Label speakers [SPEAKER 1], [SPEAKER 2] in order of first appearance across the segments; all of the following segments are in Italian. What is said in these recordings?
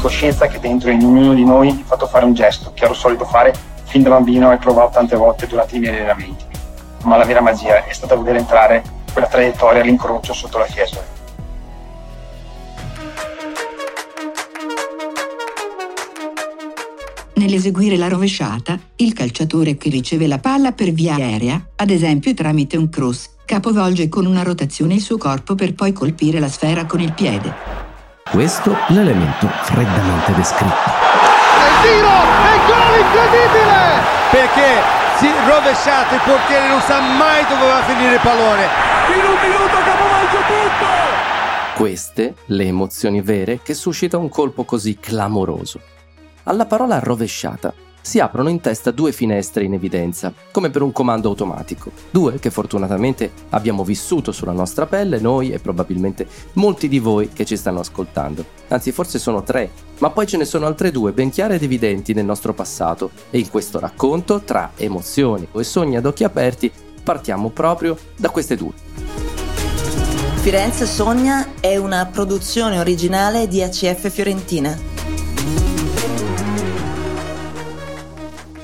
[SPEAKER 1] Coscienza che dentro in ognuno di noi è fatto fare un gesto che ero solito fare fin da bambino e provavo tante volte durante i miei allenamenti. Ma la vera magia è stata vedere entrare quella traiettoria all'incrocio sotto la Fiesole.
[SPEAKER 2] Nell'eseguire la rovesciata, il calciatore che riceve la palla per via aerea, ad esempio tramite un cross, capovolge con una rotazione il suo corpo per poi colpire la sfera con il piede.
[SPEAKER 3] Questo l'elemento freddamente descritto.
[SPEAKER 4] Il tiro e gol incredibile! Perché si rovesciato il portiere non sa mai dove va a finire il pallone. In un minuto capovolge tutto!
[SPEAKER 3] Queste le emozioni vere che suscita un colpo così clamoroso. Alla parola rovesciata si aprono in testa due finestre in evidenza, come per un comando automatico. Due che fortunatamente abbiamo vissuto sulla nostra pelle, noi e probabilmente molti di voi che ci stanno ascoltando. Anzi, forse sono tre, ma poi ce ne sono altre due ben chiare ed evidenti nel nostro passato. E in questo racconto, tra emozioni e sogni ad occhi aperti, partiamo proprio da queste due.
[SPEAKER 5] Firenze Sogna è una produzione originale di ACF Fiorentina.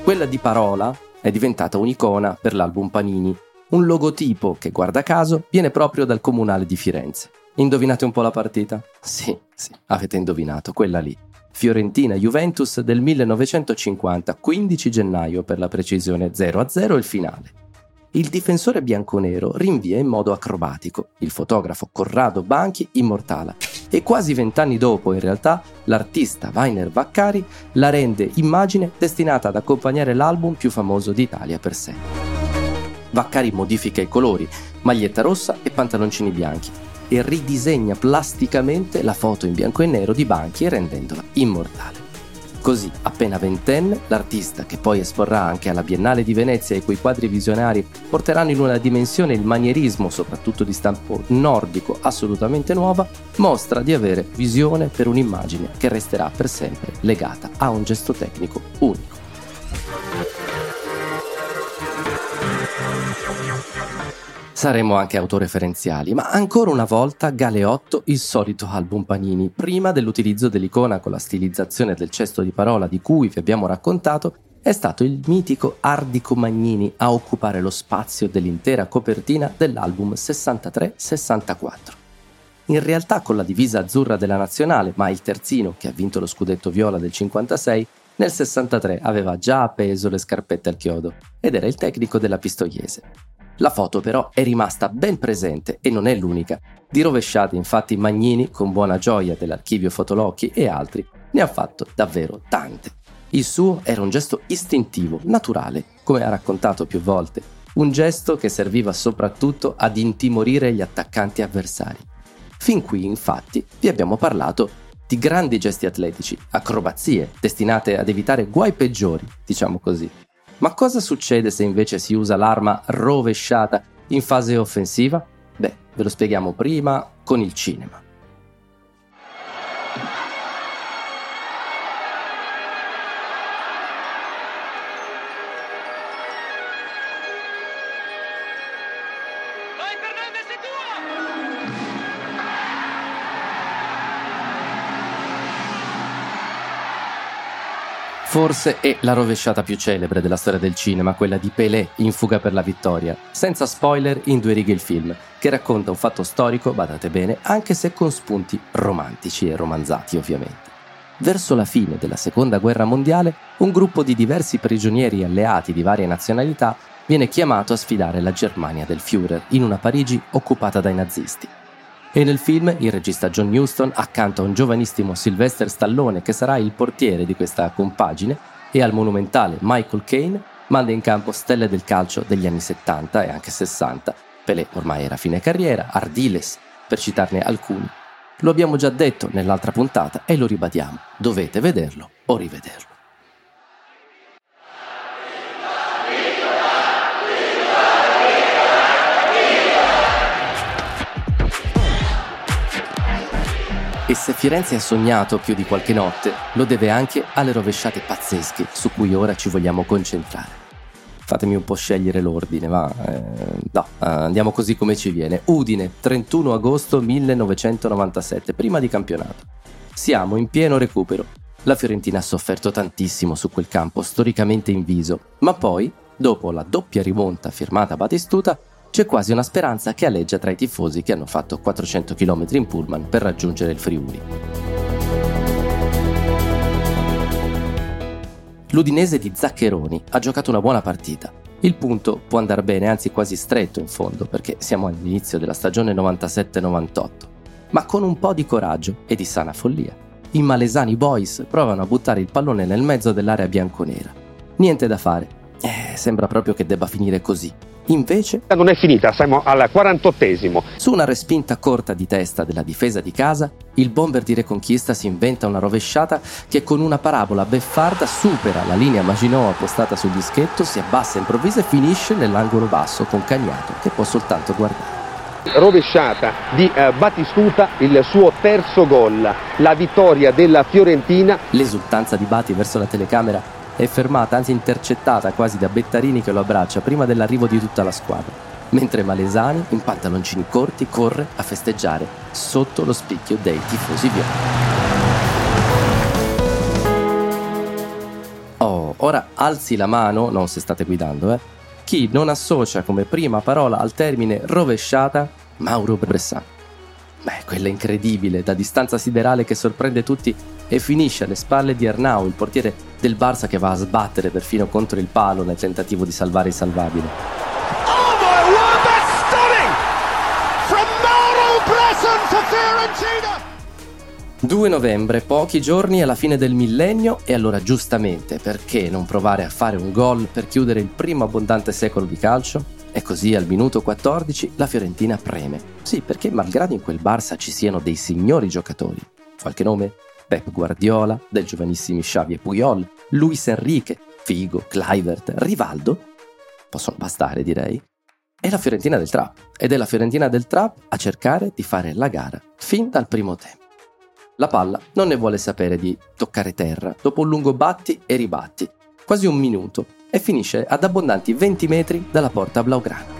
[SPEAKER 3] Quella di Parola è diventata un'icona per l'album Panini, un logotipo che, guarda caso, viene proprio dal comunale di Firenze. Indovinate un po' la partita? Sì, sì, avete indovinato, quella lì. Fiorentina-Juventus del 1950, 15 gennaio per la precisione 0-0 il finale il difensore bianconero rinvia in modo acrobatico, il fotografo Corrado Banchi immortala e quasi vent'anni dopo in realtà l'artista Weiner Vaccari la rende immagine destinata ad accompagnare l'album più famoso d'Italia per sempre. Vaccari modifica i colori, maglietta rossa e pantaloncini bianchi e ridisegna plasticamente la foto in bianco e nero di Banchi rendendola immortale. Così, appena ventenne, l'artista, che poi esporrà anche alla Biennale di Venezia i cui quadri visionari porteranno in una dimensione il manierismo, soprattutto di stampo nordico, assolutamente nuova, mostra di avere visione per un'immagine che resterà per sempre legata a un gesto tecnico unico. Saremo anche autoreferenziali, ma ancora una volta Galeotto il solito album Panini. Prima dell'utilizzo dell'icona con la stilizzazione del cesto di parola di cui vi abbiamo raccontato, è stato il mitico Ardico Magnini a occupare lo spazio dell'intera copertina dell'album 63-64. In realtà con la divisa azzurra della nazionale, ma il terzino che ha vinto lo scudetto viola del 56, nel 63 aveva già appeso le scarpette al chiodo ed era il tecnico della Pistoiese. La foto però è rimasta ben presente e non è l'unica. Di rovesciate infatti Magnini, con buona gioia dell'archivio Fotolocchi e altri, ne ha fatto davvero tante. Il suo era un gesto istintivo, naturale, come ha raccontato più volte, un gesto che serviva soprattutto ad intimorire gli attaccanti avversari. Fin qui, infatti, vi abbiamo parlato di grandi gesti atletici, acrobazie, destinate ad evitare guai peggiori, diciamo così. Ma cosa succede se invece si usa l'arma rovesciata in fase offensiva? Beh, ve lo spieghiamo prima con il cinema. Forse è la rovesciata più celebre della storia del cinema, quella di Pelé in Fuga per la vittoria, senza spoiler in due righe il film, che racconta un fatto storico, badate bene, anche se con spunti romantici e romanzati ovviamente. Verso la fine della seconda guerra mondiale, un gruppo di diversi prigionieri alleati di varie nazionalità viene chiamato a sfidare la Germania del Führer in una Parigi occupata dai nazisti. E nel film il regista John Huston, accanto a un giovanissimo Sylvester Stallone che sarà il portiere di questa compagine, e al monumentale Michael Caine, manda in campo stelle del calcio degli anni 70 e anche 60. Pelé ormai era fine carriera, Ardiles, per citarne alcuni, Lo abbiamo già detto nell'altra puntata e lo ribadiamo. Dovete vederlo o rivederlo. E se Firenze ha sognato più di qualche notte, lo deve anche alle rovesciate pazzesche su cui ora ci vogliamo concentrare. Fatemi un po' scegliere l'ordine, va. Eh, no, andiamo così come ci viene. Udine, 31 agosto 1997, prima di campionato. Siamo in pieno recupero. La Fiorentina ha sofferto tantissimo su quel campo, storicamente inviso, ma poi, dopo la doppia rimonta firmata Batistuta, c'è quasi una speranza che alleggia tra i tifosi che hanno fatto 400 km in pullman per raggiungere il Friuli. L'Udinese di Zaccheroni ha giocato una buona partita. Il punto può andare bene, anzi quasi stretto in fondo, perché siamo all'inizio della stagione 97-98. Ma con un po' di coraggio e di sana follia, i malesani boys provano a buttare il pallone nel mezzo dell'area bianconera. Niente da fare. Eh, sembra proprio che debba finire così. Invece
[SPEAKER 6] non è finita, siamo al 48esimo.
[SPEAKER 3] Su una respinta corta di testa della difesa di casa, il bomber di Reconquista si inventa una rovesciata che con una parabola beffarda supera la linea Maginot appostata sul dischetto, si abbassa improvvisa e finisce nell'angolo basso con Cagnato che può soltanto guardare.
[SPEAKER 6] Rovesciata di eh, Batistuta, il suo terzo gol, la vittoria della Fiorentina.
[SPEAKER 3] L'esultanza di Bati verso la telecamera è fermata, anzi intercettata quasi da Bettarini che lo abbraccia prima dell'arrivo di tutta la squadra, mentre Malesani, in pantaloncini corti, corre a festeggiare sotto lo spicchio dei tifosi viola. Oh, ora alzi la mano, non se state guidando, eh, chi non associa come prima parola al termine rovesciata Mauro Bressan. Beh, quella incredibile, da distanza siderale che sorprende tutti e finisce alle spalle di Arnau, il portiere del Barça che va a sbattere perfino contro il palo nel tentativo di salvare il salvabile. Oh my word, that's stunning! From Mauro Bresson to Fiorentina! 2 novembre, pochi giorni alla fine del millennio e allora giustamente perché non provare a fare un gol per chiudere il primo abbondante secolo di calcio? E così al minuto 14 la Fiorentina preme. Sì, perché malgrado in quel Barça ci siano dei signori giocatori. Qualche nome? Pep Guardiola, del giovanissimi Xavi e Puyol, Luis Enrique, Figo, Clivert, Rivaldo, possono bastare direi, è la Fiorentina del Trap ed è la Fiorentina del Trap a cercare di fare la gara fin dal primo tempo. La palla non ne vuole sapere di toccare terra dopo un lungo batti e ribatti, quasi un minuto, e finisce ad abbondanti 20 metri dalla porta blaugrana.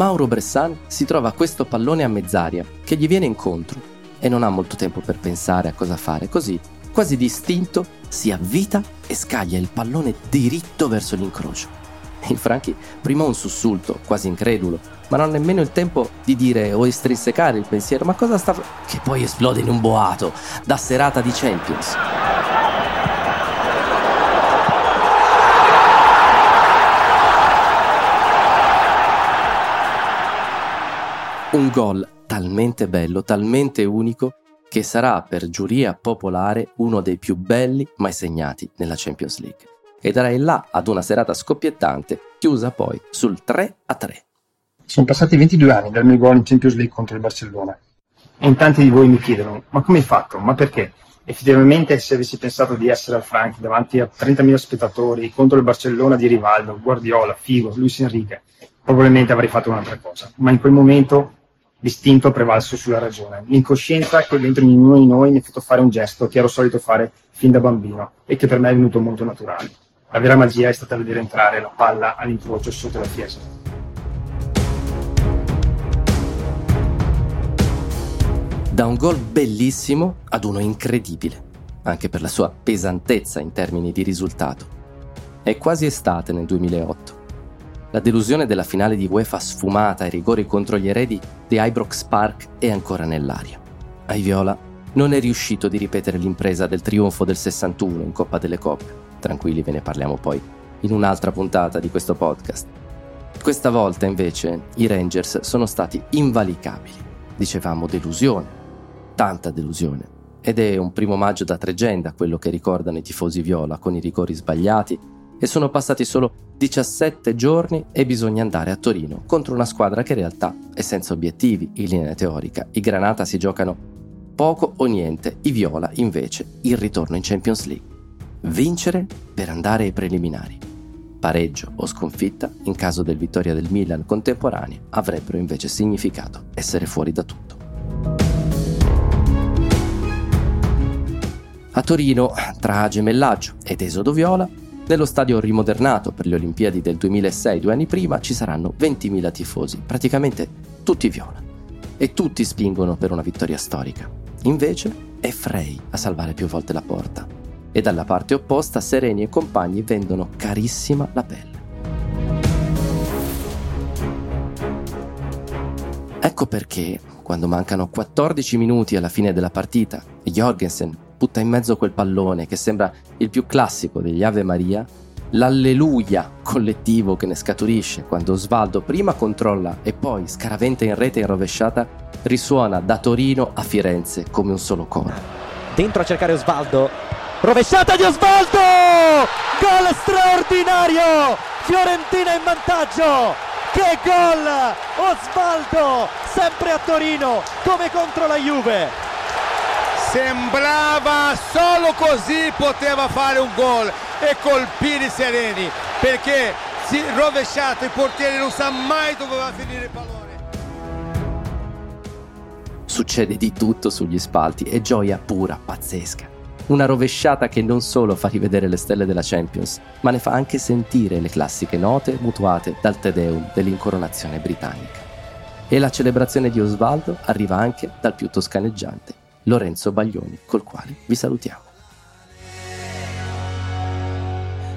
[SPEAKER 3] Mauro Bressan si trova questo pallone a mezz'aria che gli viene incontro e non ha molto tempo per pensare a cosa fare, così, quasi distinto, si avvita e scaglia il pallone diritto verso l'incrocio. Il Franchi prima un sussulto, quasi incredulo, ma non ha nemmeno il tempo di dire o estrinsecare il pensiero, ma cosa sta... che poi esplode in un boato, da serata di Champions. Un gol talmente bello, talmente unico, che sarà per giuria popolare uno dei più belli mai segnati nella Champions League. E darà il là ad una serata scoppiettante, chiusa poi sul 3 a 3.
[SPEAKER 1] Sono passati 22 anni dal mio gol in Champions League contro il Barcellona. E in tanti di voi mi chiedono, ma come hai fatto? Ma perché? Effettivamente, se avessi pensato di essere al Franchi davanti a 30.000 spettatori contro il Barcellona di Rivaldo, Guardiola, Figo, Luis Enrique, probabilmente avrei fatto un'altra cosa. Ma in quel momento l'istinto ha prevalso sulla ragione. L'incoscienza che dentro ognuno di noi mi ha fatto fare un gesto che ero solito fare fin da bambino e che per me è venuto molto naturale. La vera magia è stata vedere entrare la palla all'incrocio sotto la chiesa.
[SPEAKER 3] Da un gol bellissimo ad uno incredibile, anche per la sua pesantezza in termini di risultato. È quasi estate nel 2008 la delusione della finale di UEFA sfumata ai rigori contro gli eredi di Ibrox Park è ancora nell'aria. Ai Viola non è riuscito di ripetere l'impresa del trionfo del 61 in Coppa delle Coppe. Tranquilli, ve ne parliamo poi in un'altra puntata di questo podcast. Questa volta invece i Rangers sono stati invalicabili. Dicevamo delusione, tanta delusione. Ed è un primo maggio da tregenda quello che ricordano i tifosi viola con i rigori sbagliati e sono passati solo 17 giorni e bisogna andare a Torino contro una squadra che in realtà è senza obiettivi in linea teorica. I Granata si giocano poco o niente, i Viola invece il ritorno in Champions League. Vincere per andare ai preliminari. Pareggio o sconfitta, in caso del vittoria del Milan contemporanea, avrebbero invece significato essere fuori da tutto. A Torino, tra gemellaggio ed esodo viola, nello stadio rimodernato per le Olimpiadi del 2006, due anni prima, ci saranno 20.000 tifosi, praticamente tutti viola. E tutti spingono per una vittoria storica. Invece è Frey a salvare più volte la porta. E dalla parte opposta Sereni e compagni vendono carissima la pelle. Ecco perché, quando mancano 14 minuti alla fine della partita Jorgensen butta in mezzo quel pallone che sembra il più classico degli Ave Maria, l'alleluia collettivo che ne scaturisce quando Osvaldo prima controlla e poi scaraventa in rete in rovesciata risuona da Torino a Firenze come un solo coro.
[SPEAKER 7] Dentro a cercare Osvaldo. Rovesciata di Osvaldo! Gol straordinario! Fiorentina in vantaggio! Che gol! Osvaldo! Sempre a Torino come contro la Juve!
[SPEAKER 4] Sembrava solo così poteva fare un gol e colpire sereni perché si rovesciato il portiere non sa mai dove va a finire il pallone
[SPEAKER 3] succede di tutto sugli spalti e gioia pura, pazzesca. Una rovesciata che non solo fa rivedere le stelle della Champions, ma ne fa anche sentire le classiche note mutuate dal Te Deum dell'incoronazione britannica. E la celebrazione di Osvaldo arriva anche dal più toscaneggiante Lorenzo Baglioni, col quale vi salutiamo.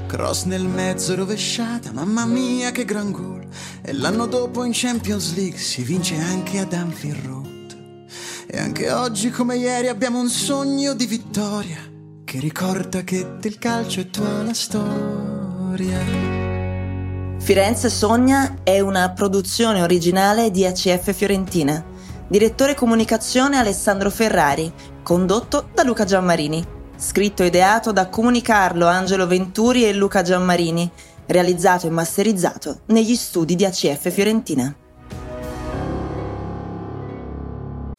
[SPEAKER 8] Cross nel mezzo rovesciata, mamma mia che gran gol. E l'anno dopo in Champions League si vince anche ad Anfield Road. E anche oggi come ieri abbiamo un sogno di vittoria che ricorda che del calcio è tua la storia.
[SPEAKER 5] Firenze Sogna è una produzione originale di ACF Fiorentina Direttore comunicazione Alessandro Ferrari, condotto da Luca Giammarini. Scritto e ideato da Comunicarlo Angelo Venturi e Luca Giammarini. Realizzato e masterizzato negli studi di ACF Fiorentina.